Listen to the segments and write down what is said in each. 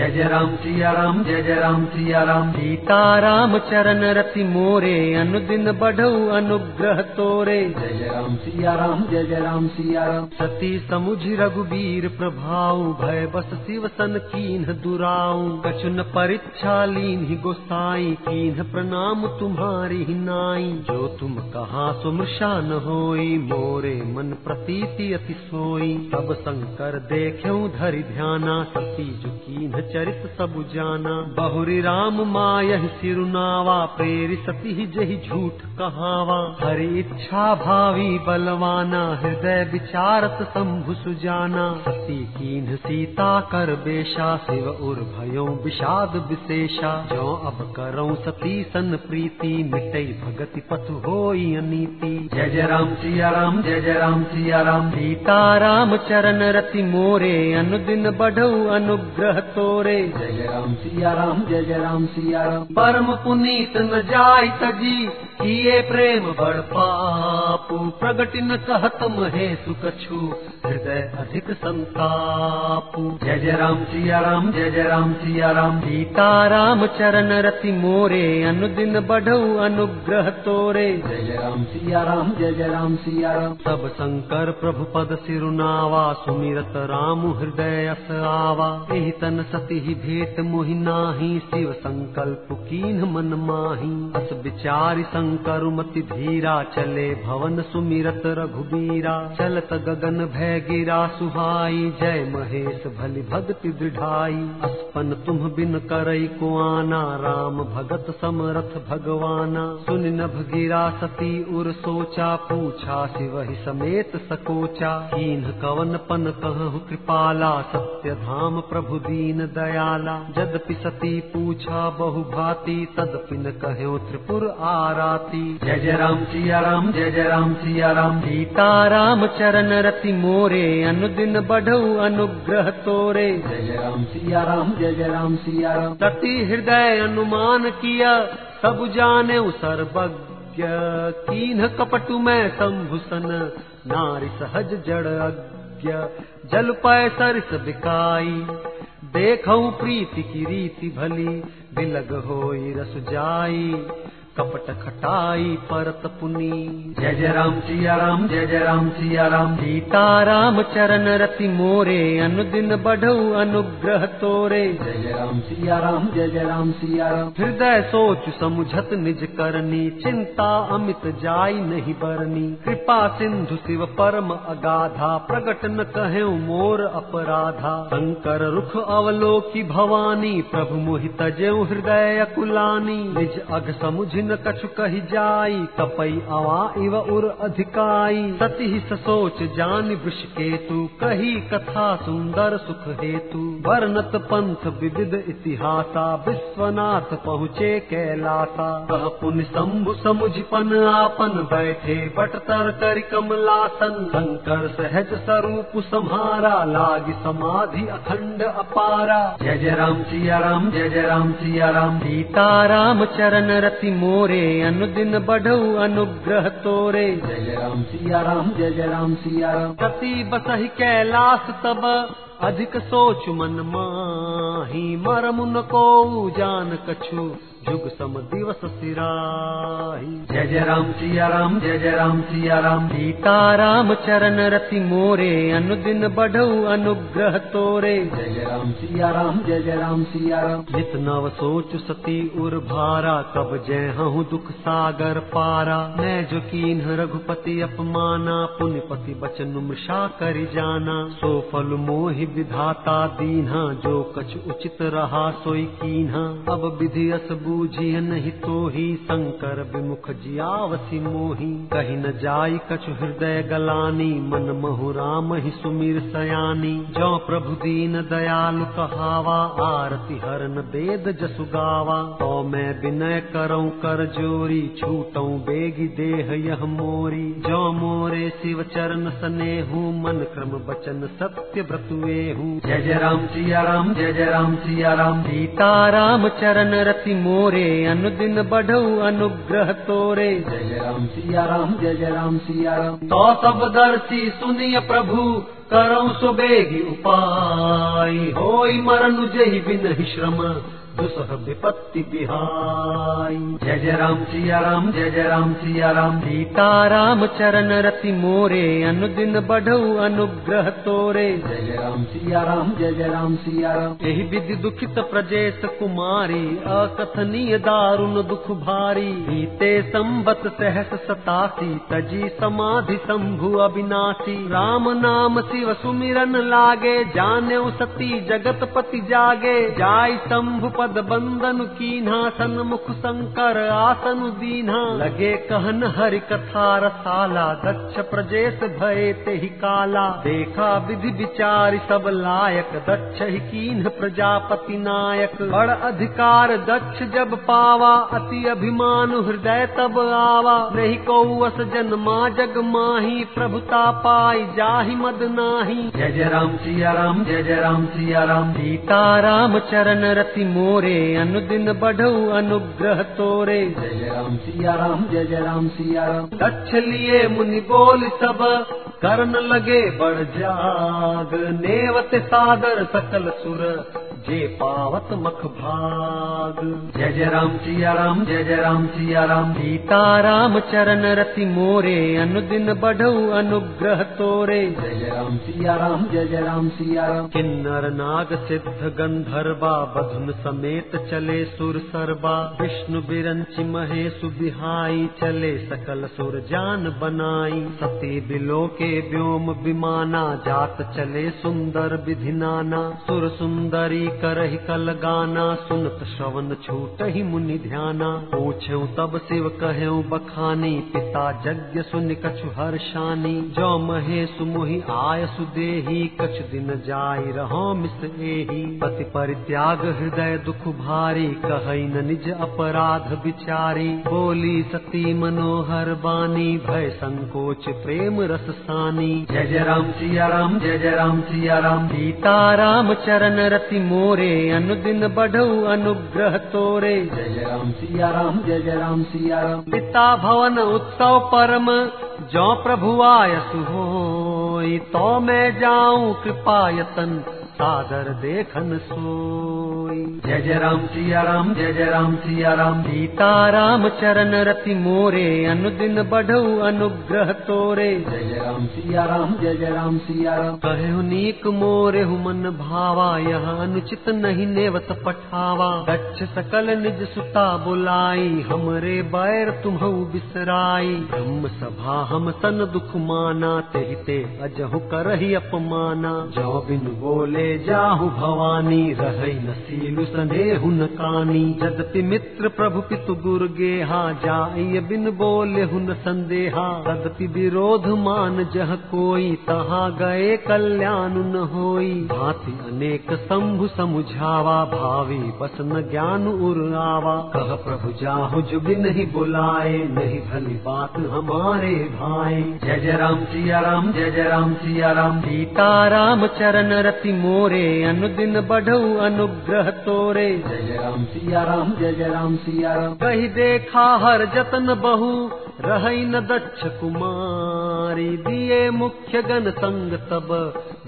जय जय राम सिया राम जय जय राम सिया राम सीता राम चरण रति मोरे अनुदिन बढ़ऊ अनुग्रह तोरे। जय जय राम सिया राम जय जय राम सिया राम सती समुझ रघुबीर प्रभाऊ भय बस शिव सन कीन्ह दुराऊ। कछुन परीक्षा लीन ही गोसाई कीन्ह प्रणाम तुम्हारी ही नाई। जो तुम कहा सुमृषा न होई मोरे मन प्रतीति अति सोई। तब शंकर देख्यऊ धरि ध्याना सती जो चरित सब जाना। बहुरी राम मायह सिरुनावा, प्रेरि सती जही झूठ कहावा। हरि इच्छा भावी बलवाना, हृदय विचारत शंभु सुजाना। सती कीन्ह सीता कर बेशा, शिव उर भयो विषाद विशेषा। जो अब करौ सती सन प्रीति, मिटई भगति पथ होई अनीति। जय जय राम सिया राम, जय जय राम सिया राम। सीता राम चरण रति मोरे, अनुदिन बढ़ऊ अनुग्रह तोरे। जय जय राम सिया राम जय राम सिया राम। परम पुनीत न जाय तजी किए प्रेम बड़ पापु। प्रगट न कहत महे सुकछु हृदय अधिक संतापु। जय जय राम सिया राम जय जय राम सिया राम। सीता राम चरण रति मोरे अनुदिन बढ़ऊ अनुग्रह तोरे। जय राम सिया राम जय जय राम सिया राम। सब शंकर प्रभु पद सिरुनावा सुमिरत राम हृदय अस आवा। एहि तन भेट मोहि नाही शिव संकल्प कीन मन माही। अस विचारि शंकर मति धीरा चले भवन सुमिरत रघुबीरा। चलत गगन भय गिरा सुहाई जय महेश भलि भक्ति दृढ़ाई। अस्पन तुम बिन करई को आना राम भगत समरथ भगवाना। सुन नभ गिरा सती उर सोचा पूछा शिव ही समेत सकोचा। कीन्ह कवन पन कहु कृपाला सत्य धाम प्रभु दीन दयाला। जदपि सती पूछा बहु भांति तदपि न कहो त्रिपुर आराती। जय जय राम सिया राम जय जय राम सिया राम सीता राम चरण रति मोरे अनुदिन बढ़ऊ अनुग्रह तोरे। जय जय राम सिया राम जय जय राम सिया राम सती हृदय अनुमान किया सब जाने सर्वज्ञ। कीन्ह कपटु में शंभुसन नारी सहज जड़ अज्ञ। जल पय सरस बिकाई। देखऊ प्रीति की रीति भली बिलग होई रस जाई। कपट खटाई परत पुनी। जय जय राम सिया राम जय जय राम सिया राम सीता राम चरण रति मोरे अनुदिन बढ़ऊ अनुग्रह तोरे। जय जय राम सिया राम जय जय राम सिया राम हृदय सोच समुझत निज करनी चिंता अमित जाई नहीं बरनी। कृपा सिंधु शिव परम अगाधा प्रगट न कहे मोर अपराधा। शंकर रुख अवलोकी भवानी प्रभु मोहित जय हृदय कुलानी निज अघ समुझ न कछु कही जाई, कपई अवा इव उर अधिकाई। सती ससोच जान वृष केतु, कही कथा सुंदर सुख हेतु। वर्णत पंथ विविध इतिहासा, विश्वनाथ पहुँचे कैलासा। कह पुन शंभु समुझ पन आपन बैठे, बट तर कर कमलासन। शंकर सहज स्वरूप सम्हारा, लागी समाधि अखंड अपारा। जय जय राम सिया राम, जय जय राम सिया राम। सीता राम चरण रति मोरे अनुदिन बढ़ऊ अनुग्रह तोरे। जय राम सिया राम जय जय राम सिया राम सती बसहि कैलाश तब अधिक सोच मन माही। मरम न को जान कछु जुग सम दिवस सिराही। जय जय राम सिया राम जय जय राम सिया राम। सीता राम चरण रति मोरे अनुदिन बढ़ऊ अनुग्रह तोरे। जय जय राम सिया राम जय जय राम सिया राम। नित नव सोच सती उर भारा कब जय हूँ दुख सागर पारा। मैं जो कीन्ह रघुपति अपमाना पुण्यपति बचन मृषा करि जाना। सो फल मोहि विधाता दीन्हा जो कछ उचित रहा सोई कीन्हा। अब विधि अस बूझिय नहीं तो ही शंकर विमुख जियावसी मोही। कही न जाई कछु हृदय गलानी मन महु राम ही सुमिर सयानी। जो प्रभु दीन दयालु कहावा आरती हरन वेद मैं कर जोरी छूटऊं बेगी देह यह मोरी। जो मोरे शिव चरण सने हूँ मन क्रम बचन सत्य व्रतुए हूँ जय जय राम सिया राम जय जय राम सिया राम। सीता राम चरण रति मोरे मोरे अनुदिन बढ़ऊ अनुग्रह तोरे। जय जय राम सिया राम जय जय राम सिया राम। तो सब दर्शी सुनिय प्रभु करो सुबेगी उपाय। होई मरनु जहि बिन श्रम दुसह विपत्ति बिहाई जय जय राम सिया राम जय जय राम सिया राम सीता राम चरण रति मोरे, अनुदिन बढ़ऊ अनुग्रह तोरे। जय जय राम सिया राम जय जय राम सिया राम एहि विधि दुखित प्रजेश कुमारी अकथनीय दारुण दुख भारी। बीते संबत सहस सतासी, तजी समाधि शंभु अविनाशी। राम नाम शिव सुमिरन लागे जाने सती जगत पति जागे। जाय शंभु पद बंदन कीन्हा सन्मुख शंकर आसन दीन्हा। लगे कहन हरि कथा रसाला दक्ष प्रजेश भये ते ही काला। देखा विधि विचार सब लायक दक्ष ही कीन्ह प्रजापति नायक। बड़ अधिकार दक्ष जब पावा अति अभिमान हृदय तब आवा। नहीं कौअस जन्मा जग माही प्रभुता पाई जाहि मद नाही। जय जय राम सिया राम जय जय राम सिया राम। सीता राम चरण रति मोरे अनुदिन बढ़ऊ अनुग्रह तोरे। जय राम सिया राम जय जय राम सिया राम। दक्ष लिए मुनि बोल सब करन लगे बढ़ जाग। नेवत सादर सकल सुर जे पावत मख भाग। जय जय राम सिया राम जय जय राम सिया राम सीता राम चरण रति मोरे अनुदिन बढ़ऊ अनुग्रह तोरे। जय जय राम सिया राम जय जय राम सिया राम किन्नर नाग सिद्ध गंधर्वा बधुन समेत चले सुर सरबा विष्णु बिरंचि महेशु बिहाई चले सकल सुर जान बनाई। सती बिलो के व्योम विमाना जात चले सुंदर विधि नाना सुर सुंदरी करहि कल गाना, सुनत श्रवण छूट ही मुनि ध्याना। पूछऊ तब शिव कहऊ, बखानी, पिता यज्ञ सुनि कछु हर्षानी। जो महेशु मोहि आय सुदेही कछु दिन जाय रहो मिस एही। पति परित्याग हृदय दुख भारी, कहई न निज अपराध बिचारी। बोली सती मनोहर बानी, भय संकोच प्रेम रस सानी। जय जय राम सिया राम, जय जय राम सिया राम। सीता राम चरण रति मोरे अनुदिन बढ़ऊ अनुग्रह तोरे। जय राम सिया राम जय जय राम सिया राम। पिता भवन उत्सव परम जो प्रभु आयसु होई तो मैं जाऊं कृपायतन सादर देखन जय जय राम सिया राम जय जय राम सिया राम सीता राम चरण रति मोरे, अनुदिन बढ़ऊ अनुग्रह तोरे। जय जय राम सिया राम जय जय राम सिया राम कहु नीक मोरे मन भावा, यह अनुचित नहीं नेवत पठावा। गच्छ सकल निज सुता बुलाई, हमरे बैर तुम्हु बिसराई। ब्रह्म सभा हम सन दुख माना, तेहि ते अजहु करहि अपमाना। जो बिन बोले जाहु भवानी, रहै न सीलु सनेहु न कानी जदपि मित्र प्रभु पितु गुर गेहा जाय बिन बोले हुन संदेहा। तदपि विरोध मान जह कोई, तहाँ गए कल्याण न होई। भांति अनेक शंभु समुझावा, भावी बस न ज्ञान उर कह प्रभु, जाहु जो बिन ही बुलाए, नहीं भली बात हमारे भाई जय जय राम, सिया राम, जय जय राम, सिया राम। सीता राम चरण रति मोरे, अनुदिन बढ़ऊ अनुग्रह तोरे। रे जय राम सिया राम, जय जय राम सिया राम। कही देखा हर जतन बहु रही न दक्ष कुमारी दिए मुख्य गण संग तब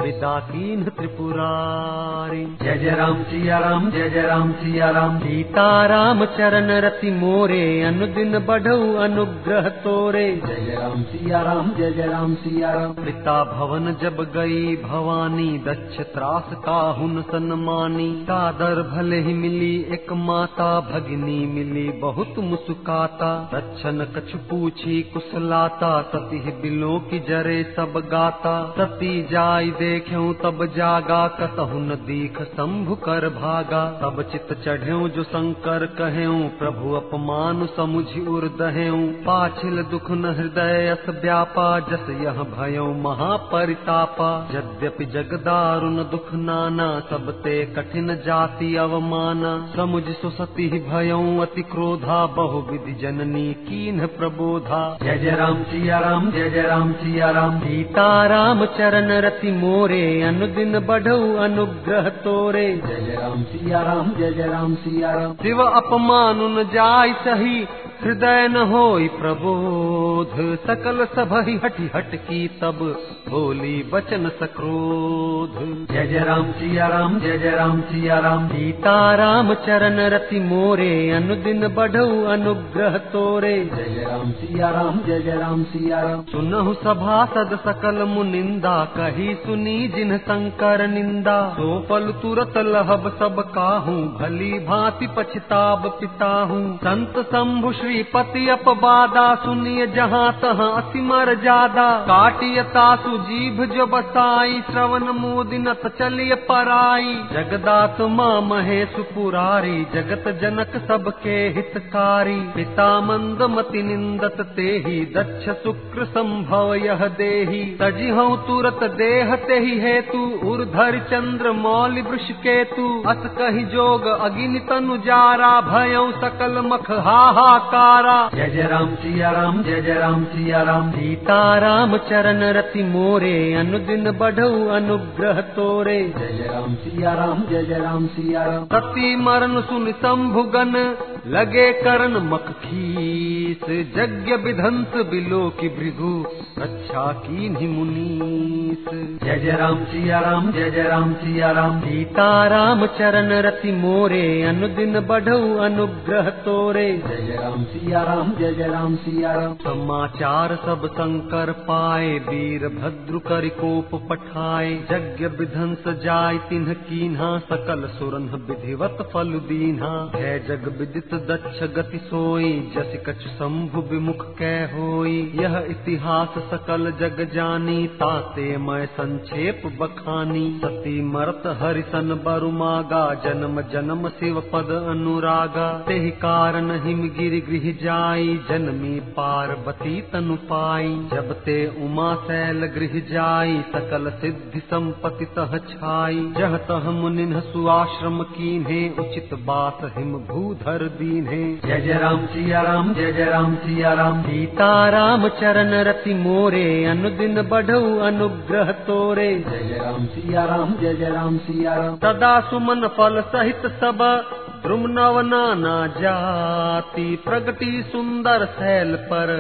विदा कीन त्रिपुरारी। जय जय राम सिया राम जय जय राम सिया राम। सीता राम चरण रति मोरे अनुदिन बढ़ऊ अनुग्रह तोरे। जय जय राम सिया राम जय जय राम सिया राम। पिता भवन जब गई भवानी दक्ष त्रास का हुन सन्मानी। कादर भले ही मिली एक माता भगिनी मिली बहुत मुस्काता। दक्षन कछु पूछी कुशलाता सती बिलो की जरे, सब गाता। सती जाय देख्यो, तब जागा, कतहु न दीख शंभु कर भागा। तब चित चढ़्यो जो शंकर कहेऊ प्रभु अपमान समुझ उर दहेऊ पाछिल दुख न हृदय अस व्यापा जस यह भयो महापरितापा। यद्यपि जगदारुण दुख नाना, सब ते कठिन जाति अवमाना। समुझ सुसती भयो, अति क्रोधा, बहु विधि जननी, कीन जय जय राम सिया राम जय जय राम सिया राम। सीता राम चरण रति मोरे अनुदिन बढ़ऊ अनुग्रह तोरे। जय जय राम सिया राम जय जय राम सिया राम। शिव अपमान जाय सही हृदय न होई प्रबोध सकल सभहि हटि हट की तब बोली बचन सक्रोध। जय जय राम सिया राम जय जय राम सिया राम। सीता राम चरण रति मोरे अनुदिन बढ़ऊ अनुग्रह तोरे। जय जय राम सिया राम जय जय राम सिया राम। सुनहु सभासद सकल मुनिंदा कही सुनी जिन शंकर निंदा। सो पल तुरत लहब सब काहू भली भांति पछताब पिताहू। संत शंभु श्रीपति अपबादा सुनिय जहाँ तहाँ असिमर जादा। काटिय तासु जीभ जो बसाई, श्रवण मोदिनत चलिय पराई। जगदात्मा महेश पुरारी, जगत जनक सबके हितकारी। पिता मंद मति निंदत तेहि, दक्ष शुक्र संभव यह देहि। तजी हूँ तुरत देह तेहि हेतु उर्धर चंद्र मौल वृष केतु। अस कही जोग अगिन तनु जारा भयऊ सकल मख हाहाकारा। जय जय राम सिया राम जय जय राम सिया राम सीता राम चरण रति मोरे अनुदिन बढ़ऊ अनुग्रह तोरे। जय जय राम सिया राम जय जय राम सिया राम सती मरण सुन शंभुगन लगे करण मख खीस यज्ञ विधंस बिलो की भृगु रक्षा की मुनीस। जय जय राम सिया राम जय जय राम सिया राम। सीता राम चरण रति मोरे अनुदिन बढ़ऊ अनुग्रह तोरे। जय जय राम सिया राम जय जय राम सिया राम। समाचार सब शंकर पाए वीर भद्र कर कोप पठाए। यज्ञ विध्वंस जाय तिन्ह कीन्हा सकल सुरन विधिवत फल दीन्हा। है जग विदित दक्ष गति सोई, जस कछ शंभु विमुख कै होई। यह इतिहास सकल जग जानी, ताते मैं संक्षेप बखानी। सती मरत हरिसन बरुमागा जन्म जन्म शिव पद अनुरागा। तेहि कारण हिम गिर गृह जाई, जन्मी पार्वती तनु पाई। जब ते उमा शैल गृह जाई, सकल सिद्धि संपत्ति तह छाई। जह तह मुनिन सुआश्रम कीन्हे, उचित बात हिम भूधर दीन्हे जय जय राम सिया राम जय जय राम सिया राम सीता राम चरण रति मोरे अनुदिन बढ़ऊ अनुग्रह तोरे। जय जय राम सिया राम जय जय राम सिया राम सदा सुमन फल सहित सब। द्रुम नव नाना जाति प्रगति सुंदर शैल पर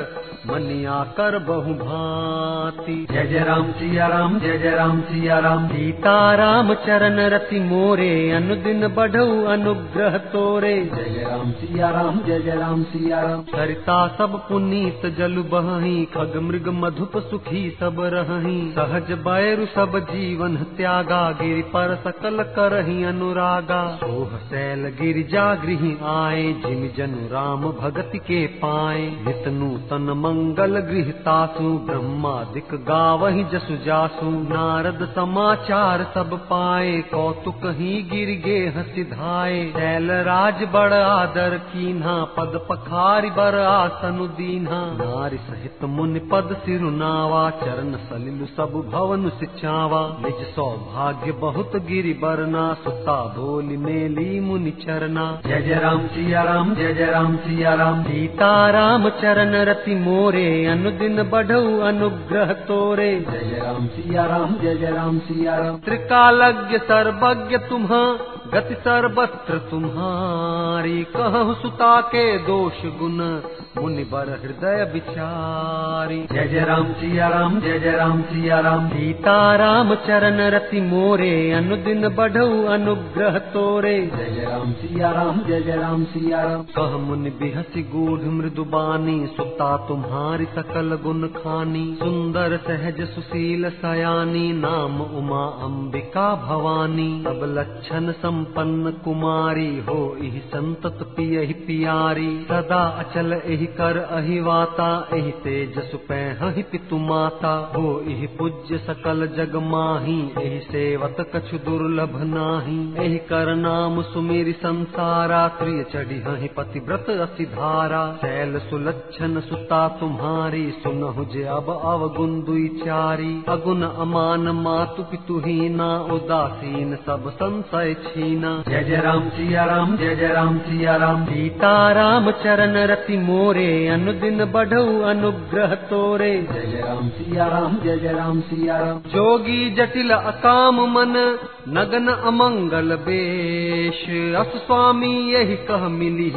मनिया कर बहु भांति जय जय राम सिया राम जय जय राम सिया राम। सीता राम चरण रति मोरे अनुदिन बढ़ऊ अनुग्रह तोरे। जय जय राम सिया राम जय जय राम सिया राम। सरिता सब पुनीत जल बही खग मृग मधुप सुखी सब रही सहज बैरु सब जीवन त्यागा गिरि पर सकल करही अनुरागा। सोह शैल गिरिजा गृह आए जिम जनु राम भगति के पाए। नित नूतन मंगल गृह तासु, ब्रह्मादिक गावहि जसु जासु। नारद समाचार सब पाए, कौतुक ही गिर गे हसिधाए शैल राज बड़ आदर कीन्हा, पद पखारि बर आसनु दीन्हा। नारी सहित मुनि पद सिरुनावा, चरण सलिलु सब भवन सिचावा। निज सौभाग्य बहुत गिरि बरना सुता बोली मेली मुनि चरना जय जय राम सिया राम जय जय राम सिया राम सीता राम चरण रति मोरे अनुदिन बढ़ऊ अनुग्रह तोरे। जय जय राम सिया राम जय जय राम सिया राम त्रिकालज्ञ सर्वज्ञ तुम्हा गति सर्वत्र तुम्हारी कहु सुता के दोष गुण मुनि बर हृदय विचारी जय जय राम सिया राम जय जय राम सिया राम। सीता राम चरण रति मोरे अनुदिन बढ़ऊ अनुग्रह तोरे। जय जय राम सिया राम जय जय राम सिया राम। कह मुनि बिहसी गूढ़ मृदुबानी सुता तुम्हारी सकल गुण खानी। सुंदर सहज सुशील सयानी नाम उमा अंबिका भवानी। सब लक्षण संपन्न कुमारी हो इहि संतत पियहि पियारी। सदा अचल एहि कर अहिवाता एहि तेज सुपैहि पितु माता। हो इहि पूज्य सकल जग माही, एहि सेवत कछु दुर्लभ नाही। एहि कर नाम सुमेरि संसारा प्रिय चढ़ी हहि पतिव्रत अति धारा। शैल सुलक्षण सुता तुम्हारी, सुनहु जे अब अवगुण दुई चारी अगुण अमान मातु पितु हीना, उदासीन सब संशय छी जाइना जय जय राम, सिया राम, जय जय राम। सिया राम सीताराम चरण रति मोरे अनुदिन बढ़ऊ अनुग्रह तोरे। जय राम सिया राम जय जय राम सिया राम जोगी जटिल अकाम मन नगन अमंगल बेश। अस स्वामी यही कह मिली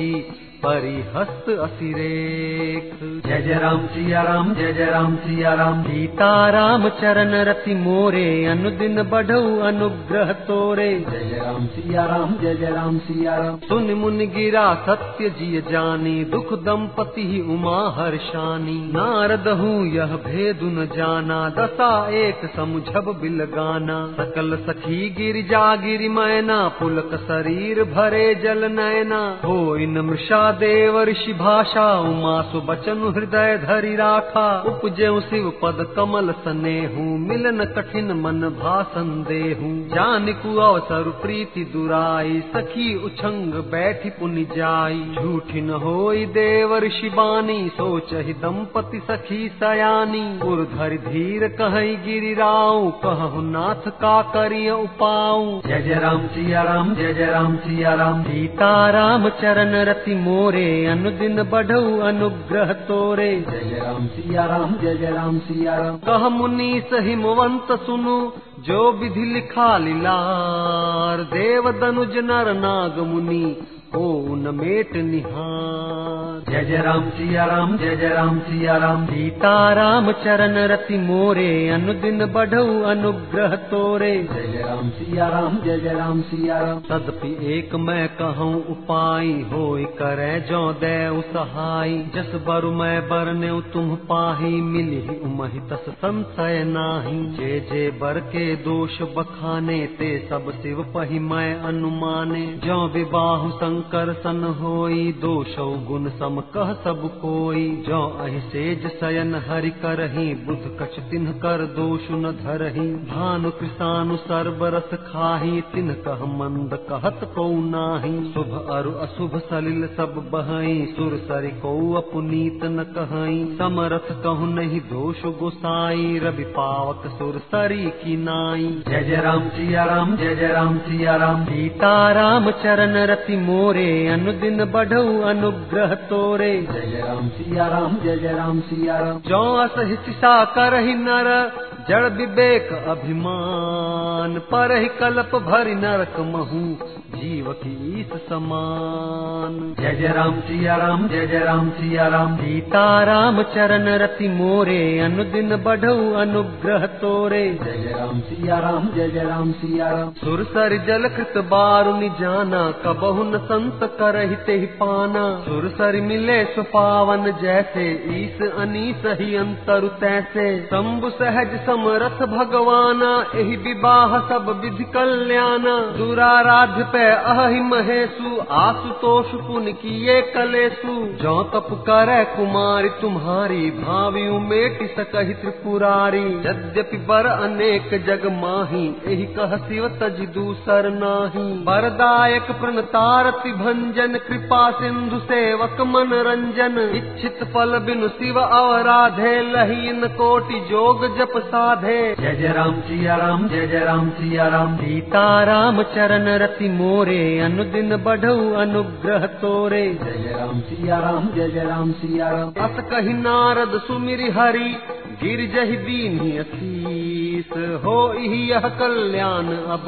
परिहस्त असिरेख जय जय राम सिया राम जय जय राम सिया राम सीताराम चरण रति मोरे अनुदिन बढ़ऊ अनुग्रह तोरे। जय जय राम सिया राम जय जय राम सिया राम सुन मुन गिरा सत्य जिय जानी दुख दंपति ही उमा हर्षानी। नारद हूँ यह भेदु न जाना दशा एक समुझब बिल गाना सकल सखी गिर जा गिर मैना पुलक शरीर भरे जल नैना हो इन मृषा देव ऋषि भाषा, उमा सुबचन हृदय धरि राखा। उपजेऊ शिव पद कमल सनेहू, मिलन कठिन मन भाषण देहू। जानिकु अवसर प्रीति दुराई, सखी उछंग बैठी पुनि जाई। झूठी न होई देव ऋषि बानी सोचहि दंपति सखी सयानी। उर्धर धीर कहीं गिरिराऊ कहु नाथ का करिय उपाऊ जय जय राम, सिया राम, जय जय राम, सिया राम। सीताराम चरण रति मोरे अनुदिन बढ़ऊ अनुग्रह तोरे। जय राम सिया राम जय जय राम सिया राम कह मुनि सहिमवंत सुनु जो विधि लिखा लीलार। देव दनुज नर नाग मुनि ओ न मेट निहार। जय जय राम सिया राम जय जय राम सिया राम सीताराम चरण रति मोरे अनुदिन बढ़ऊ अनुग्रह तोरे। जय जय राम सिया राम जय जय राम सिया राम तदपि एक मैं कहूँ उपाय होय करे जो दे सहाय। जस बरु मैं बरने तुम पाही मिली उमहि तस संशय नाही। जे जे बर के दोष बखाने ते सब शिव पही मैं अनुमाने। जो विबाहु शंकर सन होई दोषौ गुण सम कह सब कोई। जो अहि सेज शयन हरि करही बुध कछ तिन्ह कर दोष न धरही। भानु कृषानु सर्वरस खाही तिन्ह कह मंद कहत को नाही। शुभ अरु अशुभ सलिल सब बहई सुर सरि को अपनीत न कहई। समरथ कहु नहीं दोष गोसाई रवि पावक सुर सरी की नाई। जय जय राम सिया राम जय जय राम सिया राम। सीताराम चरण रति मोरे अनुदिन बढ़ऊ अनुग्रह तोरे। जय राम सिया राम जय जय राम सिया राम। जो सा करहि नर जड़ विवेक अभिमान पर ही कल्प भरि नरक महू जीव की ईस समान। जय जय राम सिया राम जय जय राम सिया राम सीताराम चरण रति मोरे अनुदिन बढ़ऊ अनुग्रह तोरे। जय जय राम सिया राम जय जय राम सिया राम सुर सर जल कृत बारुनि जाना कबहु न संत करहिते ही पाना। सुर सर मिले सुपावन जैसे ईस अनीस ही अंतरु तैसे। शंभु सहज समरथ भगवाना, एहि विवाह सब विधि कल्याणा। दुराराध्य पे अहि महेशु आशुतोष पुन किए कलेसु जो तप करे कुमारी, तुम्हारी भावी उमेटि सकहि त्रिपुरारी। यद्यपि बर अनेक जग माही, एहि कह शिव तज दूसर नाही। वरदायक प्रणतारति भंजन, कृपा सिंधु सेवक मन रंजन इच्छित फल बिनु शिव अवराधे, लहीन कोटि जोग जप साधे जय जय राम सिया राम जय जय राम सिया राम सीताराम चरण रति मोरे अनुदिन बढ़ऊ अनुग्रह तोरे। जय जय राम सिया राम जय जय राम सिया राम अस कही नारद सुमिरि हरि गिर जहि दीनी असीस। हो यह कल्याण अब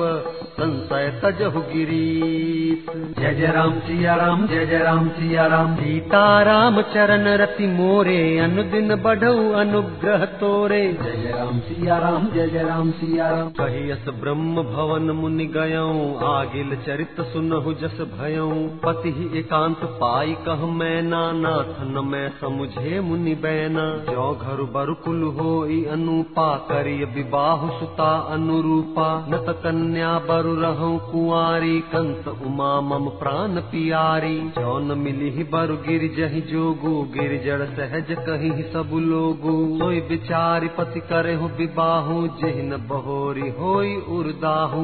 संशय तजहु गिरीस। जय जय राम सिया राम जय जय राम सिया राम सीताराम चरण रति मोरे अनुदिन बढ़ऊ अनुग्रह तोरे। जय जय राम सिया राम जय जय राम सिया राम कहियस ब्रह्म भवन मुनि गयऊ आगिल चरित सुनहु जस भयऊ। पति ही एकांत पाई कह मैं नाथ न मैं समुझे मुनि बैना। जो घर बरुकुल होई अनुपा, करिय विबाहु सुता अनुरूपा। न त कन्या बरु रहूँ कुआरी कंस उमा मम प्राण पियारी। जौन मिली बरु गिर जहि जोगु गिर जड़ सहज कही सब लोगु। सोई बिचारी पति करे हो विबाहु जेहि बहोरी होई उर्दाहु।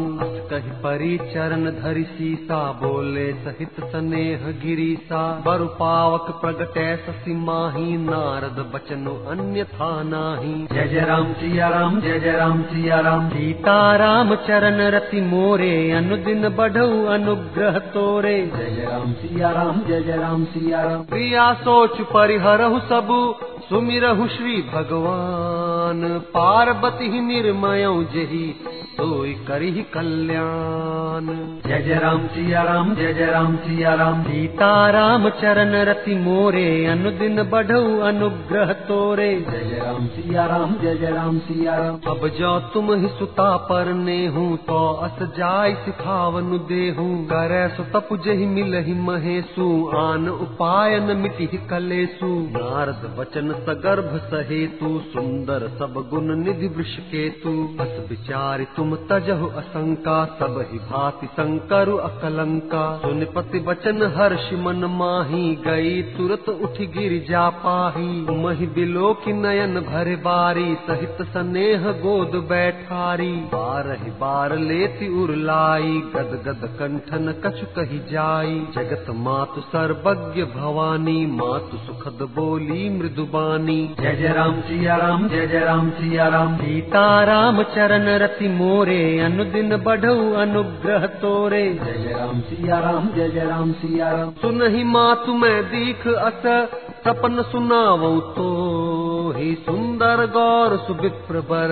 कही परी चरण धरि सीसा, बोले सहित स्नेह गिरीसा। बरु पावक प्रगटै ससी माही, नारद बचनो अन्य अन्यथा जय जय राम सिया राम जय जय राम सिया राम। सीताराम चरण रति मोरे अनुदिन बढ़ऊ अनुग्रह तोरे। जय जय राम सिया राम जय जय राम सिया राम। क्रिया सोच परिहरहु सबु सुमिरहु श्री भगवान पार्वती निर्मय जही सोई करिहि कल्याण जय जय राम सिया राम जय जय राम सिया राम सीताराम चरण रति मोरे अनुदिन बढ़ऊ अनुग्रह तोरे जय जय राम सिया राम जय जय राम सिया राम अब जो तुम ही सुता परने हूँ तो अस जाय सिखावन देहूँ करे सो तपु जहि मिलहि महेशु आन उपाय न मिटि कलेसु नारद वचन सगर्भ सहेतु सुंदर सब गुण निधि वृष केतु अस विचारि तुम तजहु असंका, सब ही भांति शंकरु अकलंका सुनिपति वचन हर्ष मन माही, गई तुरत उठ गिर जा पाही। मही बिलो की नयन भरे बारी, सहित स्नेह गोद बैठारी। बारह बार लेती उरलाई गद गद कंठन कछु कही जाई। जगत मातु सर्वज्ञ भवानी, मातु सुखद बोली मृदुबानी। जय जय राम सिया राम, जय जय राम सिया राम सीताराम चरण रति मोरे अनुदिन बढ़ऊ अनुग्रह तोरे। जय राम सिया राम जय जय राम सिया राम सुनहि मातु मैं दीख अस सपन सुनावऊ तो ही सुंदर गौर सुविप्र बर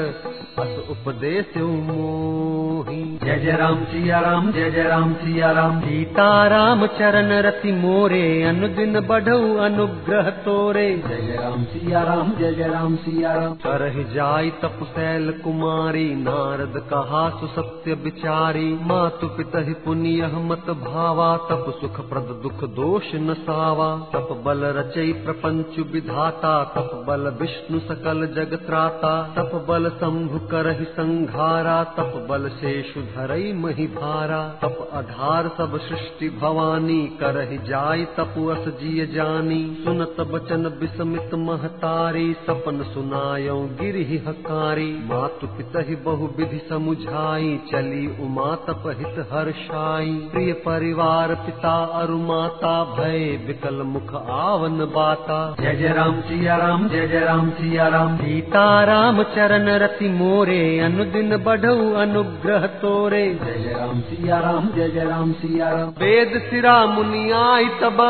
अस उपदेश मोही। जय जय राम सिया राम जय जय राम सिया राम सीताराम चरण रति मोरे अनुदिन बढ़ऊ अनुग्रह तोरे। जय जय राम सिया राम जय जय राम सिया राम करह जाय तपसैल कुमारी नारद कहा सुसत्य विचारी मातु पितहि पुण्य मत भावा तप सुख प्रद दुख दोष न सावा तप बल रचई प्रपंच विधाता तप बल विष्णु सकल जग त्राता तप बल शंभु करहि संघारा, तप बल शेषु धरई मही भारा तप आधार सब सृष्टि भवानी, करहि जाय तपु अस जिय जानी। सुनत बचन विस्मित महतारी, सपन सुनायो गिरहि हकारी। मातु पितहि बहु विधि समुझाई, चली उमा तप हित हर्षाई। प्रिय परिवार पिता अरु माता भय विकल मुख आवन बाता जय जय राम, सिया राम, जय जय राम सिया राम सीताराम चरण रति मोरे अनुदिन बढ़ऊ अनुग्रह तोरे। जय राम सिया राम जय जय राम सिया राम वेद सिरा मुनियाई तब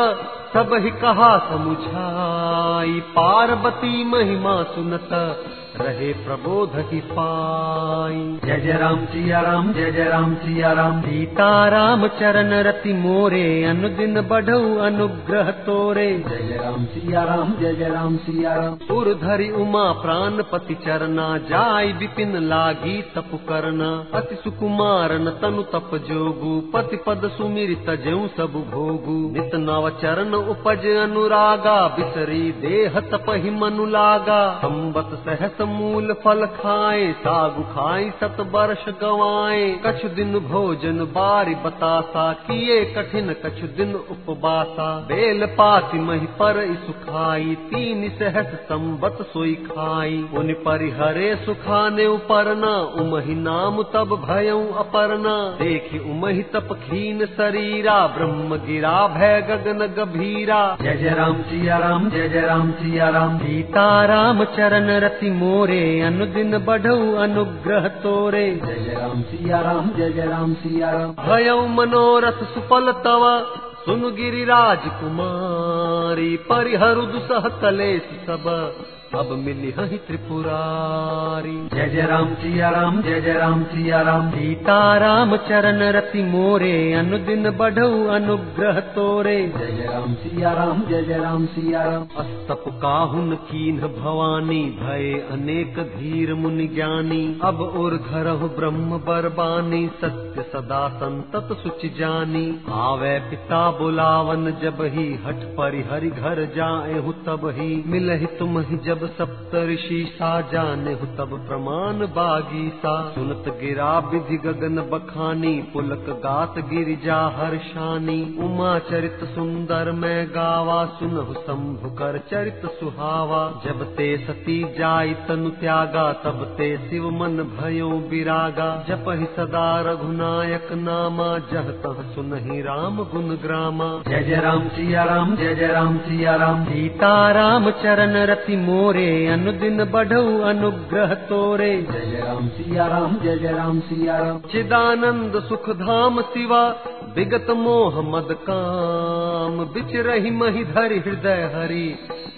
सब ही कहा समुझाई। पार्वती महिमा सुनत रहे प्रबोध की पाई। जय जय राम सिया राम जय जय राम सिया राम। सीताराम चरण रति मोरे अनुदिन बढ़ऊ अनुग्रह तोरे। जय जय राम सिया राम जय जय राम सिया राम। सुर धरि उमा प्राण पति चरना जाय विपिन लागी तप करना। अति सुकुमारन तनु तप जोगु पति पद सुमिर तजऊ सब भोगु। नित नव चरण उपज अनुरागा बिसरी देह तपहि मनु लागा। संबत सहस मूल फल खाए, सागु खाई सत वर्ष गवाए। कछु दिन भोजन बारी बतासा, किए कठिन कछु दिन उपवासा। बेल पाति मही पर सुखाई तीन सहस संबत सोई खाई। उन परिहरे सुखाने उपरना, उमहि नाम तब भयऊ अपर्णा देखी उमहि तप खीन शरीरा, ब्रह्म गिरा भय गगन गभीरा। जय जय राम सिया राम, जय जय राम सिया राम। सीताराम चरण रति मोरे अनुदिन बढ़ऊ अनुग्रह तोरे। जय राम सिया राम जय राम सिया राम भयऊ मनोरथ सुफल तव सुन गिरिराज कुमारी परिहरु दुसह कलेश सब। अब मिली हहि त्रिपुरारी। जय जय राम सिया राम जय जय राम सिया राम। सीताराम चरण रति मोरे अनुदिन बढ़ऊ अनुग्रह तोरे। जय जय राम सिया राम जय जय राम सिया राम। अस्तप काहुन कीन भवानी भय अनेक धीर मुनि ज्ञानी। अब और घरहु ब्रह्म बरबानी सत्य सदा संतत सुचि जानी। आवे पिता बुलावन जब ही हठ परिहरि घर जाए तब ही मिलहि तुम ही जब सप्त ऋषि सा जाने हु तब प्रमाण बागी सा सुनत गिरा विधि गगन बखानी पुलक गात गिरिजा हर्षानी उमा चरित सुंदर मैं गावा सुनहु शंभु कर चरित सुहावा। जब ते सती जाई तनु त्यागा तब ते शिव मन भयो विरागा जप ही सदा रघुनायक नामा जह तह सुनहि राम ग्रामा। जय जय राम सिया राम जय जय राम सिया राम। सीताराम चरण रति मोर मोरे अनुदिन बढ़ऊ अनुग्रह तोरे जय जय राम सिया राम जय जय राम सिया राम चिदानंद सुख धाम शिवा विगत मोह मद काम बिच रही मही धरि हृदय हरि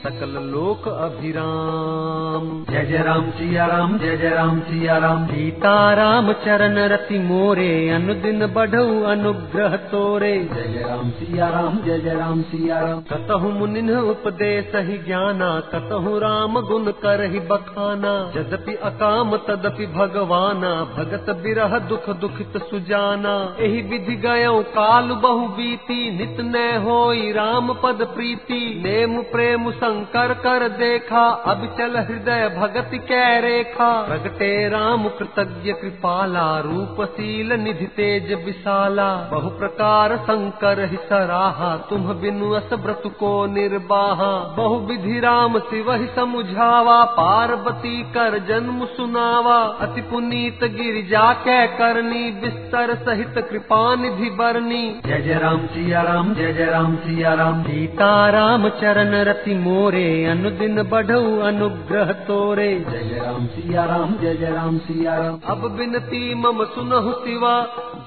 सकल लोक अभिराम। जय जय राम सिया राम जय जय राम सिया राम। सीता राम चरण रति मोरे अनुदिन बढ़ऊ अनुग्रह तोरे। जय जय राम सिया राम जय जय राम सिया राम। कतहु मुनिन उपदेश ही ज्ञाना कतहु राम गुण करहि बखाना। यद्यपि अकाम तदपि भगवाना भगत बिरह दुख दुखित सुजाना। एहि विधि गयो काल बहु बीती, नित न होई राम पद प्रीति। नेम प्रेम शंकर कर देखा, अब चल हृदय भगति कै रेखा। प्रगटे राम कृतज्ञ कृपाला, रूपशील निधि तेज विशाला। बहु प्रकार शंकर सराहा तुम बिनु व्रत को निर्बाहा बहु विधि राम शिव ही समुझावा, पार्वती कर जन्म सुनावा। अति पुनीत गिरिजा कै करनी, बिस्तर सहित कृपा निधि बरनी जय जय राम सिया राम जय जय राम सिया राम सीता राम चरण रति मोरे अनुदिन बढ़ऊ अनुग्रह तोरे। जय जय राम सिया राम जय जय राम सिया राम अब बिनती मम सुनहु सिवा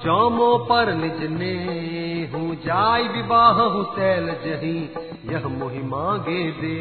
जो मो पर निज ने जाय विवाह हूँ जही यह मोहि मांगे दे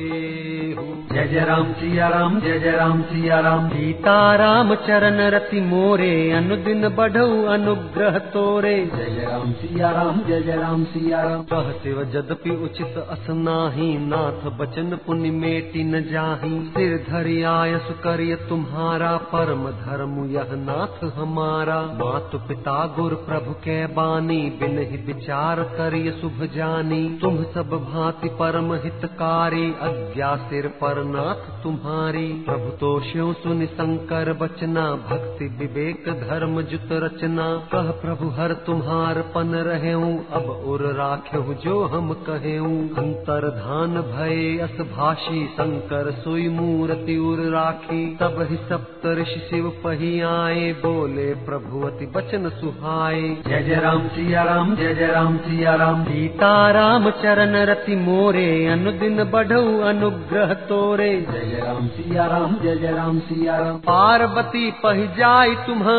जय जय राम सिया राम जय जय राम सिया राम सीता राम चरण रति मोरे अनुदिन बढ़ऊ अनुग्रह तोरे। जय जय राम सिया राम जय जय राम सिया राम कह शिव जदपि उचित असनाही नाथ बचन पुण्य मेटी न जाही। सिर धरि आयस करिय तुम्हारा परम धर्म यह नाथ हमारा। मातु पिता गुर प्रभु के बानी बिन ही विचार करिय शुभ जानी। तुम सब भांति परम हितकारी, अज्ञा सिर पर नाथ तुम्हारी। प्रभु तो शिव सुनि शंकर बचना, भक्ति विवेक धर्म जुत रचना। कह प्रभु, हर तुम्हार पन रहे अब उर राख्यहु जो हम कहेऊ। अंतर धान भय अस भाषी, शंकर सुई मूर्ति उर राखी। तब ही सप्त ऋषि शिव पही आए, बोले प्रभु अति बचन सुहाए। जय जय राम, सिया राम, जय जय राम, सिया राम सीता राम चरण रति मोरे अनुदिन बढ़ऊ अनुग्रह तोरे। जय जय राम सिया राम जय जय राम सिया राम पार्वती पह जाय तुम्ह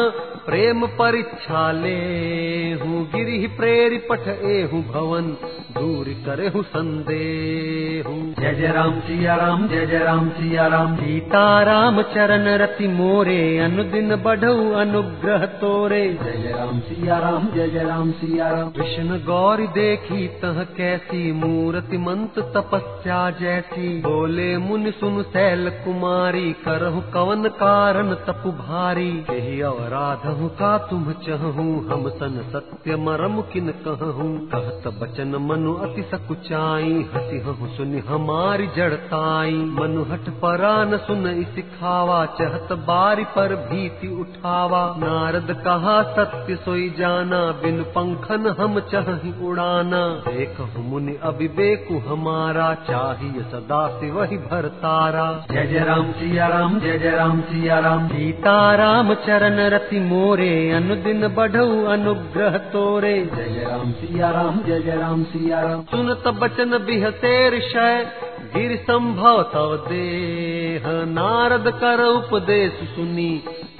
प्रेम परीक्षा ले हूँ गिरी प्रेरि पठ एहू भवन दूर करे हूँ संदेह। जय जय राम सिया राम जय जय राम सिया राम। सीता राम चरण रति मोरे अनुदिन बढ़ऊ अनुग्रह तोरे। जय जय राम सिया राम जय जय राम सिया राम। कृष्ण गौरी देखी तह कैसी मूर्ति मंत तपस्या जैसी। बोले मुनि सुन सैल कुमारी करहु कवन कारण तपु भारी। यही अवराधहु का तुम चहु हम सन सत्य मरम किन कहूँ। कहत बचन मनु अति सकुचाई हसी हूँ सुनि हमारी जड़ताई। मनु हट परा न सुन सिखावा चहत बारी पर भीति उठावा। नारद कहा सत्य सोई जाना बिन पंखन हम चहि उड़ाना। देख मुनि अभिवेकु हमारा चाहिए सदा से वही भरतारा जय जय राम सिया राम जय जय राम सिया राम। सीता राम चरण रति मोरे अनुदिन बढ़ऊ अनुग्रह तोरे। जय राम सिया राम जय जय राम सिया राम। सुनत बचन बिहते ऋषय गिर संभव तव देह। नारद कर उपदेश सुनी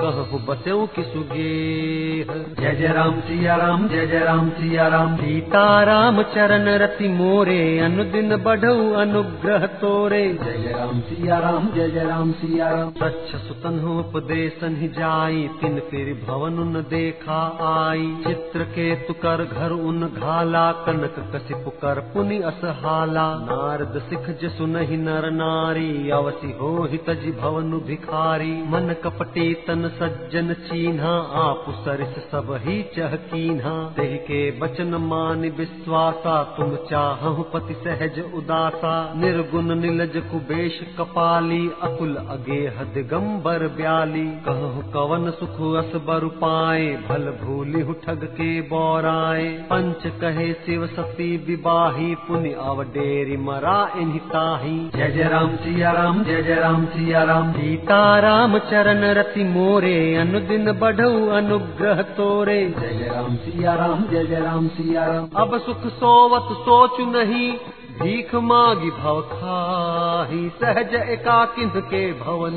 कहु बसऊ कि सुगेह जय जय राम सिया राम जय जय राम सिया राम सीता राम चरण रति मोरे अनुदिन बढ़ऊ अनुग्रह तोरे। जय जय राम सिया राम जय जय राम सिया राम सच्छ सुतन हो उपदेशन ही जाई तिन फिर भवन उन देखा आई। चित्र के तुकर घर उन घाला कनक कसिप कर पुनि असहाला। नारद सिख जसु नहीं नर नारी अवसि हो तज भवन भिखारी। मन कपटी तन सज्जन चीन्हा, आप सरिस सब ही चह कीन्हा। देह के बचन मान विश्वासा, तुम चाहु पति सहज उदासा। निर्गुण निलज कुबेश कपाली, अकुल अगेह दिगंबर ब्याली। कहु कवन सुख अस बरु पाए, भल भूलि ठग के बौराए। पंच कहे शिव सती विवाही, पुनि अव डेरी मरा इन्हि ताही जय जय राम सिया राम जय जय राम सिया राम। सीता राम चरण रति मोरे अनुदिन बढ़ऊ अनुग्रह तोरे। जय जय राम सिया राम जय जय राम सिया राम। अब सुख सोवत सोचु नहीं भीख मागी भव खाही। सहज एकाकिन के भवन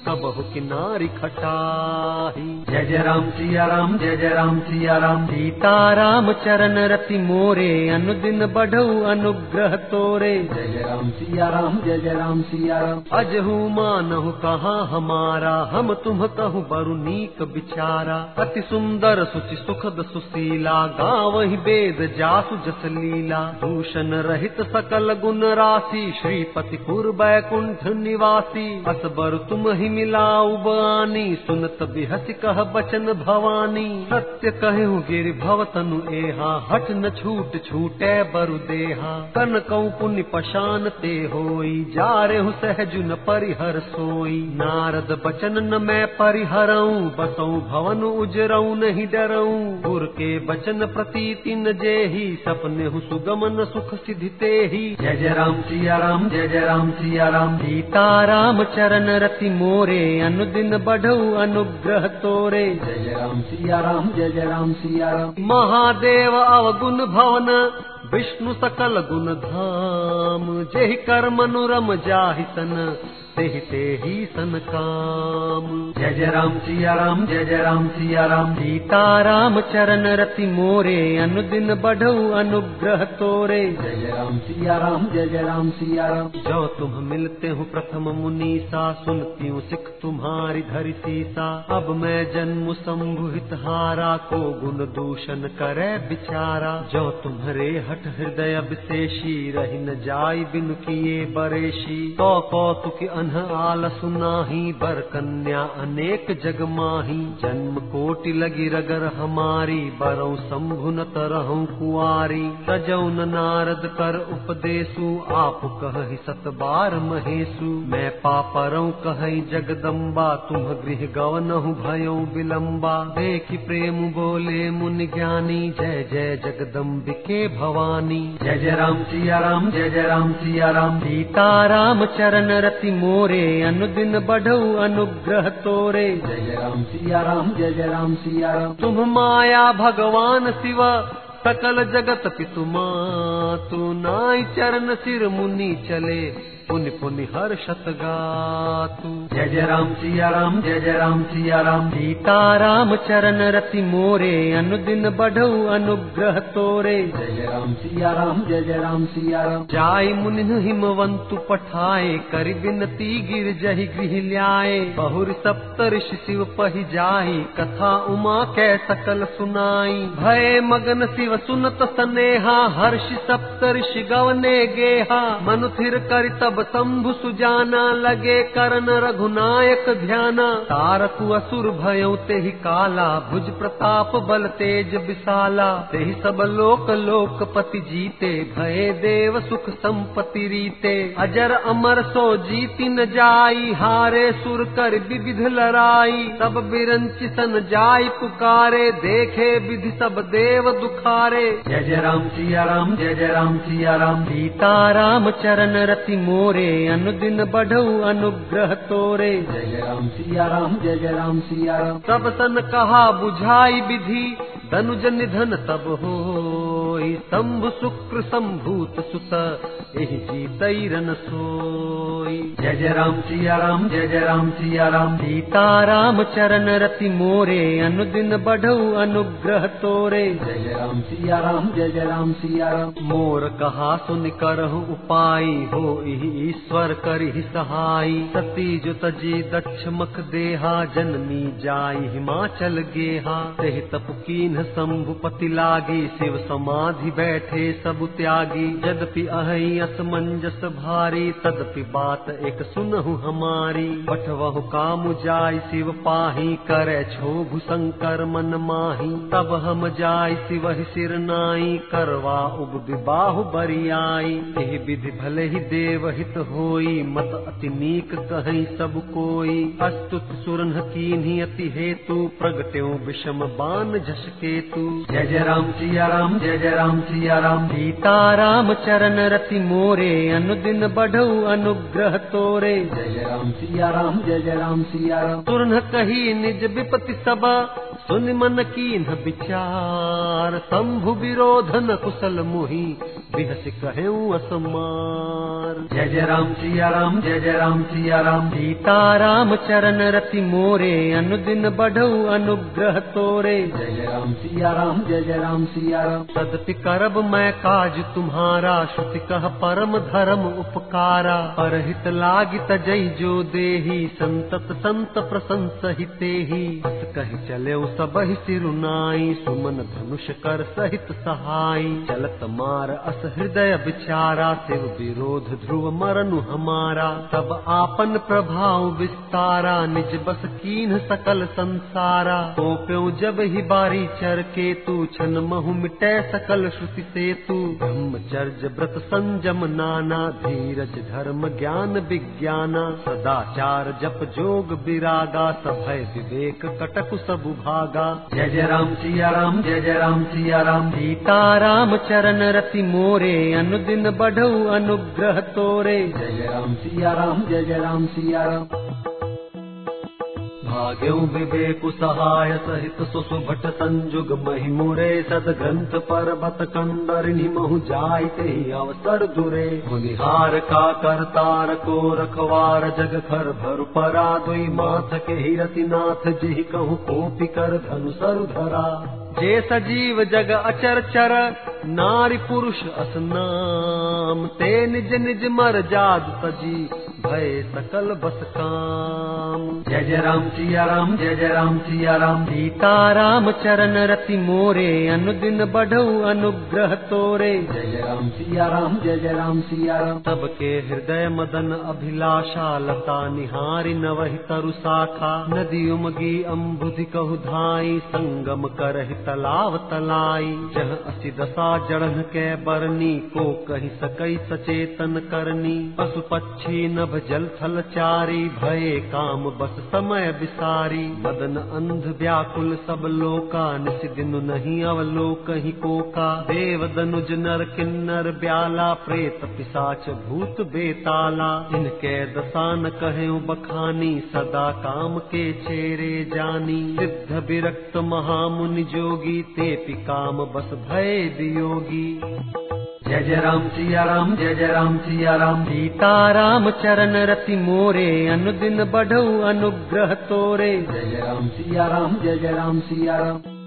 कबहु किनारी खटाही जय जय राम सिया राम जय जय राम सिया राम। सीताराम चरण रति मोरे अनुदिन बढ़ऊ अनुग्रह तोरे। जय जय राम सिया राम जय जय राम सिया राम। अजहू मानहु कहाँ हमारा हम तुम कहूँ बरु नीक बिचारा। अति सुंदर सुचि सुखद सुशीला गावहि वेद जासु जस लीला। दूषण रहित सकल गुण राशि श्रीपति पुर बैकुंठ निवासी। अस बर तुम ही मिलाऊ बानी, सुनत बिहसी कह बचन भवानी। सत्य कहु गिर भव तनु एहा, हट न छूट छूटे बरु देहा। कन कौ पुण्य पशान ते होई जा रेहु सहजु न परिहर सोई। नारद बचन न मैं परिहरऊ, बसऊ भवन उजरऊ, नहीं डरऊ। गुर के बचन प्रतीति न जेही सपने हु सुगमन सुख सिद्धते ही जय जय राम सिया राम, जय जय राम सिया राम। सीताराम चरण रति मोरे अनुदिन बढ़ऊ अनुग्रह तोरे जय राम सिया राम जय जय राम सिया राम महादेव अवगुण भवन विष्णु सकल गुण धाम जेहि कर मनुरम जाहि सन तेहि तेहि सन काम जय जय राम सिया राम जय जय राम सिया राम। सीता राम चरण रति मोरे अनुदिन बढ़ऊ अनुग्रह तोरे। जय जय राम सिया राम जय जय राम सिया राम। जो तुम मिलते हो प्रथम मुनीसा सुनती हूँ सिख तुम्हारी धरि सीसा। अब मैं जन्म संभुहित हारा को गुण दूषण करे बिचारा। जो तुम्हारे हठ हृदय विशेषी रही न जाई बिन किए बरेशी। तो कौतुक अनह आल सुनाही, बर कन्या अनेक जग माही। जन्म कोटि लगी रगर हमारी, बरौ शंभु न तरहु कुआरी सजौ न नारद कर उपदेशु, आप कह सत बार महेशु। मैं पापरौ कह जगदम्बा, तुम गृह गवनहु भयो विलम्बा। देख प्रेम बोले मुनि ज्ञानी, जय जय जगदम्बिके भवानी। जय जय राम सिया राम, जय जय राम सिया राम। सीता राम चरण रति मोरे अनुदिन बढ़ऊ अनुग्रह तोरे। जय राम सिया राम जय जय राम सिया राम। तुम माया भगवान शिव सकल जगत पितु तू नाई चरण सिर मुनि चले। पुनि पुनि हर्षत गातु। जय जय राम सिया राम जय जय राम सिया राम। सीताराम चरण रति मोरे अनुदिन बढ़ऊ अनुग्रह तोरे। जय जय राम सिया राम जय जय राम सिया राम। जाय मुनि हिमवंतु पठाए करि बिनती गिर जहि गृह ल्याए। बहुर सप्तऋषि शिव पहि जाहि कथा उमा कै सकल सुनाई। भय मगन शिव सुनत सनेहा हर्षि सप्तऋषि गवने गेहा। मनु थिर करि तब शंभु सुजाना लगे करन रघुनायक ध्याना तारकु असुर भयउ तेहि काला, भुज प्रताप बल तेज विशाला। तेहि सब लोक लोकपति जीते, भये देव सुख संपत्ति रीते। अजर अमर सो जीति न जाई, हारे सुर कर विविध लड़ाई। सब बिरंचि सन जाई पुकारे, देखे विधि सब देव दुखारे। जय जय राम सिया राम, जय जय राम सिया राम। सीताराम चरण रति मोरे अनुदिन बढ़ऊ अनुग्रह तोरे। जय राम सिया राम जय जय राम सिया राम सब सन कहा बुझाई विधि धनुज निधन तब हो। शंभु शुक्र संभूत सुत एहि जीतैरन सोई। जय जय राम सिया राम जय जय राम सिया राम। सीताराम चरण रति मोरे अनुदिन बढ़ऊ अनुग्रह तोरे। जय जय राम सिया राम जय जय राम सिया राम। मोर कहा सुन करहु उपाई हो ईश्वर करहि सहाई सती जो तजी दक्ष मख देहा जनमी जाई हिमाचल गेहा। तेहि तप कीन्ह शंभुपति लागी शिव समाधि बैठे सब त्यागी यद्यपि अहि असमंजस भारी तदपि बात एक सुनहु हमारी। पठवहु काम जाय शिव पाही, करे क्षोभ शंकर मन माही। तब हम जाय शिव सिर नाई, करवा उब विबाहु बरियाई। एहि विधि भले ही देव हित होई, मत अति नीक कहीं सब कोई। अस्तुत सुरन कीन्ही अति हेतु, प्रगट्यो विषम बान झस केतु जय जय राम, सिया राम, जय जय राम सिया राम सीताराम चरण रति मोरे अनुदिन बढ़ऊ अनुग्रह तोरे। जय जय राम सिया राम जय जय राम सिया राम तुरन कही निज विपति सब सुन मन कीन विचार शंभु विरोध न कुशल मुहि बिहस कहूँ असमार। जय जय राम सिया राम जय जय राम सिया राम। सीता राम चरण रति मोरे अनुदिन बढ़ऊ अनुग्रह तोरे। जय जय राम सिया राम जय जय राम सिया राम। सदपि करब मैं काज तुम्हारा श्रुति कह परम धर्म उपकारा। परहित लागित जय जो देही संतत संत प्रशंस हिते ही कही चले सब सिरुनाई सुमन धनुष कर सहित सहाय चलत मार अस हृदय बिचारा शिव विरोध ध्रुव मरनु हमारा। तब आपन प्रभाव विस्तारा, निज बस कीन सकल संसारा। तो प्यो जब ही बारी चर के तू, छन महु मिटै सकल श्रुति से तू। ब्रह्मचर्य व्रत संजम नाना, धीरज, धर्म, ज्ञान, विज्ञाना। सदाचार, जप, जोग, विरागा, सभय, विवेक, कटक सब भागा जय जय राम सिया राम जय जय राम सिया राम सीता राम चरण रति मोरे अनुदिन बढ़ऊ अनुग्रह तोरे। जय जय राम सिया राम जय जय राम सिया राम भाग्यौ विवेकु सहाय सहित सुसुभट संजुग महिमुरे सद ग्रंथ पर्वत कंदरिणी महु जायते अवसर दुरे। मुनिहार का करतार को रखवार जग खर भर परा दुई माथ के हिरति नाथ जिहि कहु कोपि कर धनु सरु धरा जे सजीव जग अचर चर नारी पुरुष असनाम ते निज निज मर जाद तजी भय सकल बस काम। जय जय राम सिया राम जय जय राम सिया राम। सीता राम चरण रति मोरे अनुदिन बढ़ऊ अनुग्रह तोरे। जय जय राम सिया राम जय जय राम सिया राम। सबके हृदय मदन अभिलाषा लता निहारी नवहि तरु शाखा नदी उमगी अम्बुधि कहु धाई संगम करहि तलाव तलाई। जह असी दशा जड़न के बरनी को कही सकई सचेतन करनी। पशु पक्षी नभ जल थल चारी भये काम बस समय विसारी मदन अंध व्याकुल सब लोका निस दिन नहीं अवलोक ही कोका। देव दनुज नर किन्नर ब्याला प्रेत पिसाच भूत बेताला। इनके दसान कहे बखानी सदा काम के छेरे जानी। सिद्ध विरक्त महामुनि जोगी ते काम बस भय वियोगी जय जय राम सिया राम, जय जय राम सिया राम। सीता राम चरण रति मोरे, अनुदिन बढ़ऊ अनुग्रह तोरे। जय जय राम सिया राम, जय जय राम सिया राम।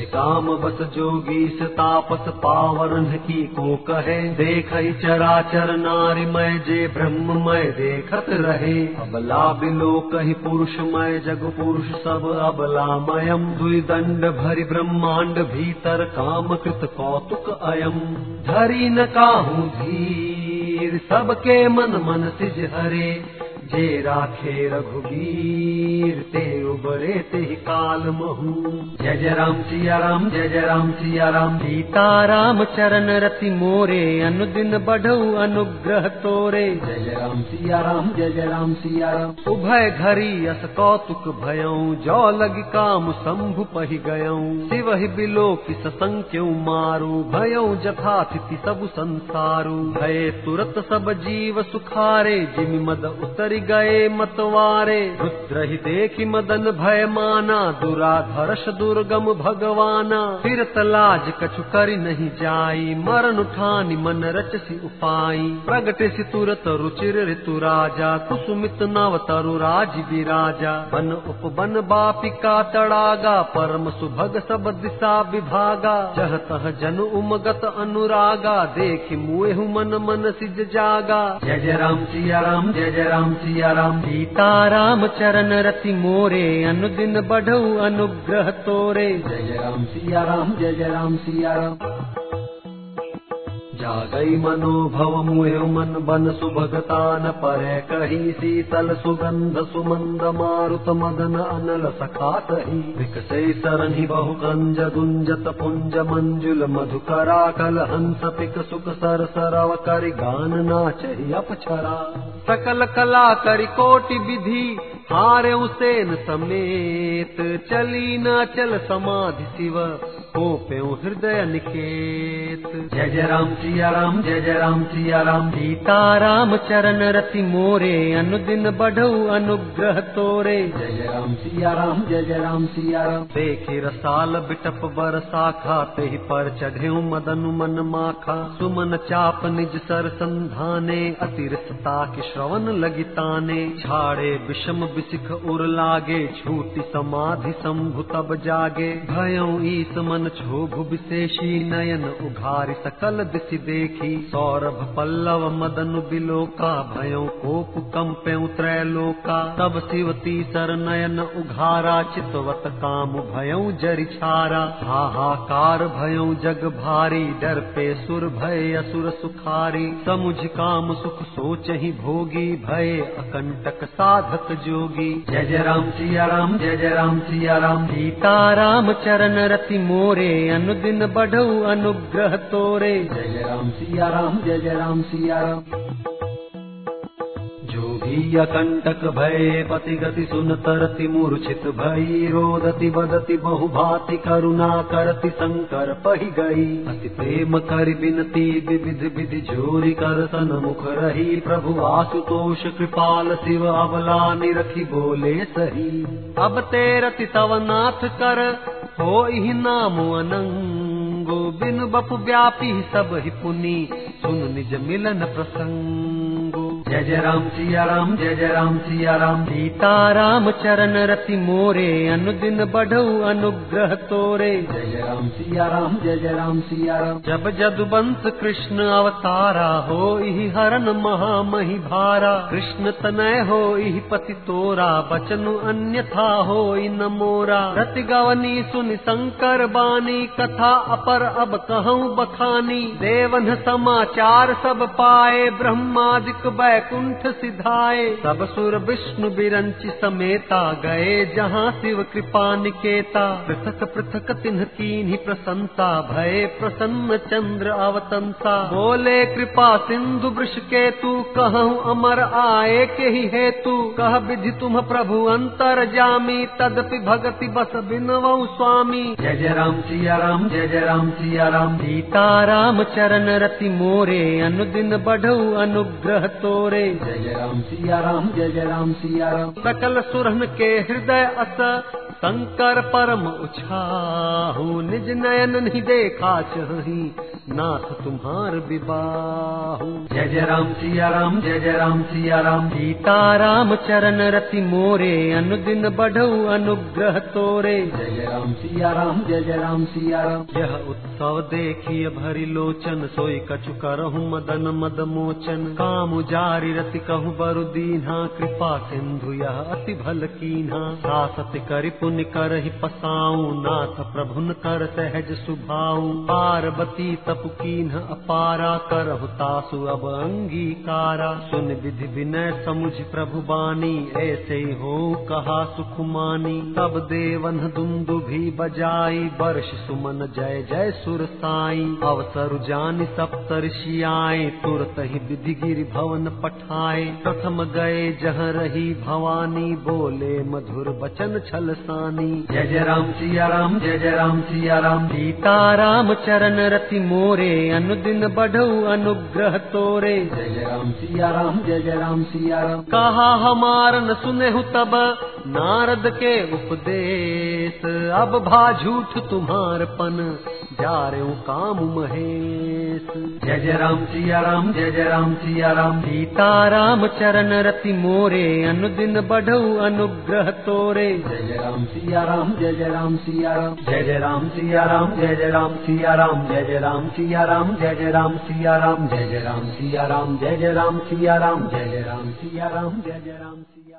काम बस जोगी तापस पावन की को कहे देख चराचर नारी मय जे ब्रह्ममय देखत रहे। अबला बिलो कही पुरुषमय जग पुरुष सब अबलामयम। दुई दंड भरि ब्रह्मांड भीतर काम कृत कौतुक अयम। धरी न काहू धीर सबके मन मन सिज हरे जे राखे रघुवीर ते उबरे ते काल महू। जय जय राम सिया राम जय जय राम सिया राम। सीता राम चरण रति मोरे अनुदिन बढ़ऊ अनुग्रह तोरे। जय जय राम सिया राम जय जय राम सिया राम। उभय घरी अस कौतुक भयऊ जौ लगी काम शंभु पहि गयऊ। शिव बिलो कि ससंख्यऊ मारू भयऊ जथाथिति सब संसारू। भय तुरत सब जीव सुखारे जिमि मद उतरि गए मतवारे। रुद्र ही देखी मदन भय माना दुराधर्ष दुर्गम भगवाना। फिर लाज कछु करि नहीं जाई, मरण उठानी मन रचसी उपाई। प्रगटे सि तुरत रुचिर ऋतु राजा, कुसुमित नव तरु राज विराजा बन उपवन बापिका तड़ागा, परम सुभग सब दिशा विभागा। जह तह जन उमगत अनुरागा, देखि मुएहु मन मन सिज जागा। जय जय राम, सिया राम, जय जय राम, सिया राम सीता राम चरण रति मोरे, अनुदिन बढ़ऊ अनुग्रह तोरे। जय राम सिया राम जय जय राम सिया राम जागई मनोभव मुहे मन बन सुभगता न परे कही शीतल सुगंध सुमंद मारुत मदन अनल सखातही। विकसे सरनि बहु कंज गुंजत पुंज मंजुल मधुकरा कल हंस पिक सुख सर सरव करि गान नाचहि अपछरा। सकल कला करि कोटि विधि हारे उसेन समेत चली न चल समाधि शिव हो प्यो हृदय निकेत। जय जय राम सिया राम जय जय राम सिया राम। सीता राम चरण रति मोरे अनुदिन बढ़ऊ अनुग्रह तोरे। जय जय राम सिया राम जय जय राम सिया राम। देखी रसाल बिटप बर शाखा ते पर चढ़े मदन मन माखा। सुमन चाप निज सर संधाने अतिरसता के श्रवण लगिताने छाड़े विषम बिसिख उर लागे छूटी समाधि शंभु तब जागे। भयों ईस मन क्षोभ विशेषी, नयन उघारि सकल दिशि देखी। सौरभ पल्लव मदन बिलोका भयों कोप कंप्यौ त्रैलोका। तब शिवती सर नयन उघारा, चितवत काम भयों जरि छारा। हाहाकार भयों जग भारी, डर पे सुर भय असुर सुखारी। समुझ काम सुख सोच ही भोगी, भय अकंटक साधक जोगी जय जय राम सिया राम जय जय राम सिया राम सीता राम चरण रति मोरे अनुदिन बढ़ऊ अनुग्रह तोरे। जय जय राम सिया राम जय जय राम सिया राम भय पति गति सुन तरति मूर्छित भई रोदति बदति बहु भाति करुणा करति शंकर पही गई अति प्रेम कर बिनती विविध विधि जोरी कर सन मुख रही प्रभु आशुतोष कृपाल शिव अबला निरखी बोले सही। अब तेरति तव नाथ कर हो नाम अनंगो। बिन बपु व्यापी सब ही पुनि सुन निज मिलन प्रसंगो जय जय राम सिया राम जय जय राम सिया राम। सीता राम चरण रति मोरे अनुदिन बढ़ऊ अनुग्रह तोरे। जय जय राम सिया राम जय जय राम सिया राम। जब जदुबंस कृष्ण अवतारा हो इहि हरन महामहि भारा। कृष्ण तनय हो इहि पति तोरा बचनु अन्यथा हो न मोरा। रति गवनी सुनि शंकर बानी कथा अपर अब कहूँ बखानी। देवन समाचार सब पाए ब्रह्मादिक बैकुंठ सिधाए सब सुर विष्णु बिरंच समेता गए जहाँ शिव कृपा निकेता। पृथक पृथक तिन्ह कीन्ही प्रसन्नता भय प्रसन्न चंद्र अवतंसा बोले कृपा सिंधु वृष के तू कहूँ अमर आए के ही हेतु। कह विधि तुम प्रभु अंतर जामी तदपि भगति बस बिनवऊ स्वामी। जय जय राम सिया राम जय जय राम सिया राम। सीता राम चरण रति मोरे अनुदिन बढ़ऊ अनुग्रह तोरे। जय जय राम सिया राम जय जय राम सिया राम। सकल सुरन के हृदय अस शंकर परम उछाहू निज नयन नहीं देखा चही नाथ तुम्हार विबाहू जय जय राम सिया राम जय जय राम सिया राम। सीता राम चरण रति मोरे अनुदिन बढ़ऊ अनुग्रह तोरे। जय जय राम सिया राम जय जय राम सिया राम। यह उत्सव देखिय भरी लोचन सोई कछु करहु मदन मद मोचन। काम जारी रति कहु बरु दीन्हा कृपा सिंधु यह अति भल कीन्हा। सासत करि पुण्य करहि पसाऊ, नाथ प्रभुन कर सहज सुभाऊ। पार्वती तपु कीन्ह अपारा करहु तासु अब अंगीकारा। सुन विधि विनय समुझ प्रभु बानी, ऐसे ही हो कहा सुखमानी। तब देवन दुंदु भी बजाई, वर्ष सुमन जय जय सुर साई। अवसर जानि सप्तर्षि आए, तुरत ही विधि गिरि भवन पठाए। प्रथम गए जह रही भवानी, बोले मधुर बचन छल सानी जय जय राम सिया राम जय जय राम सिया राम सीता राम चरण रति मोरे अनुदिन बढ़ऊ अनुग्रह तोरे। जय जय राम सिया राम जय जय राम सिया राम कहा हमार न सुने तब नारद के उपदेश। अब भा झूठ तुम्हार पन। जा रे काम महेश जय जय राम सिया राम जय जय राम सिया राम सीता राम चरण रति मोरे अनुदिन बढ़ऊ अनुग्रह तोरे जय जय राम सिया राम जय जय राम सिया राम जय जय राम सिया राम जय जय राम सिया राम जय जय राम सिया राम जय जय राम सिया राम जय जय राम सिया राम जय जय राम सिया राम जय जय राम सिया राम जय जय राम सिया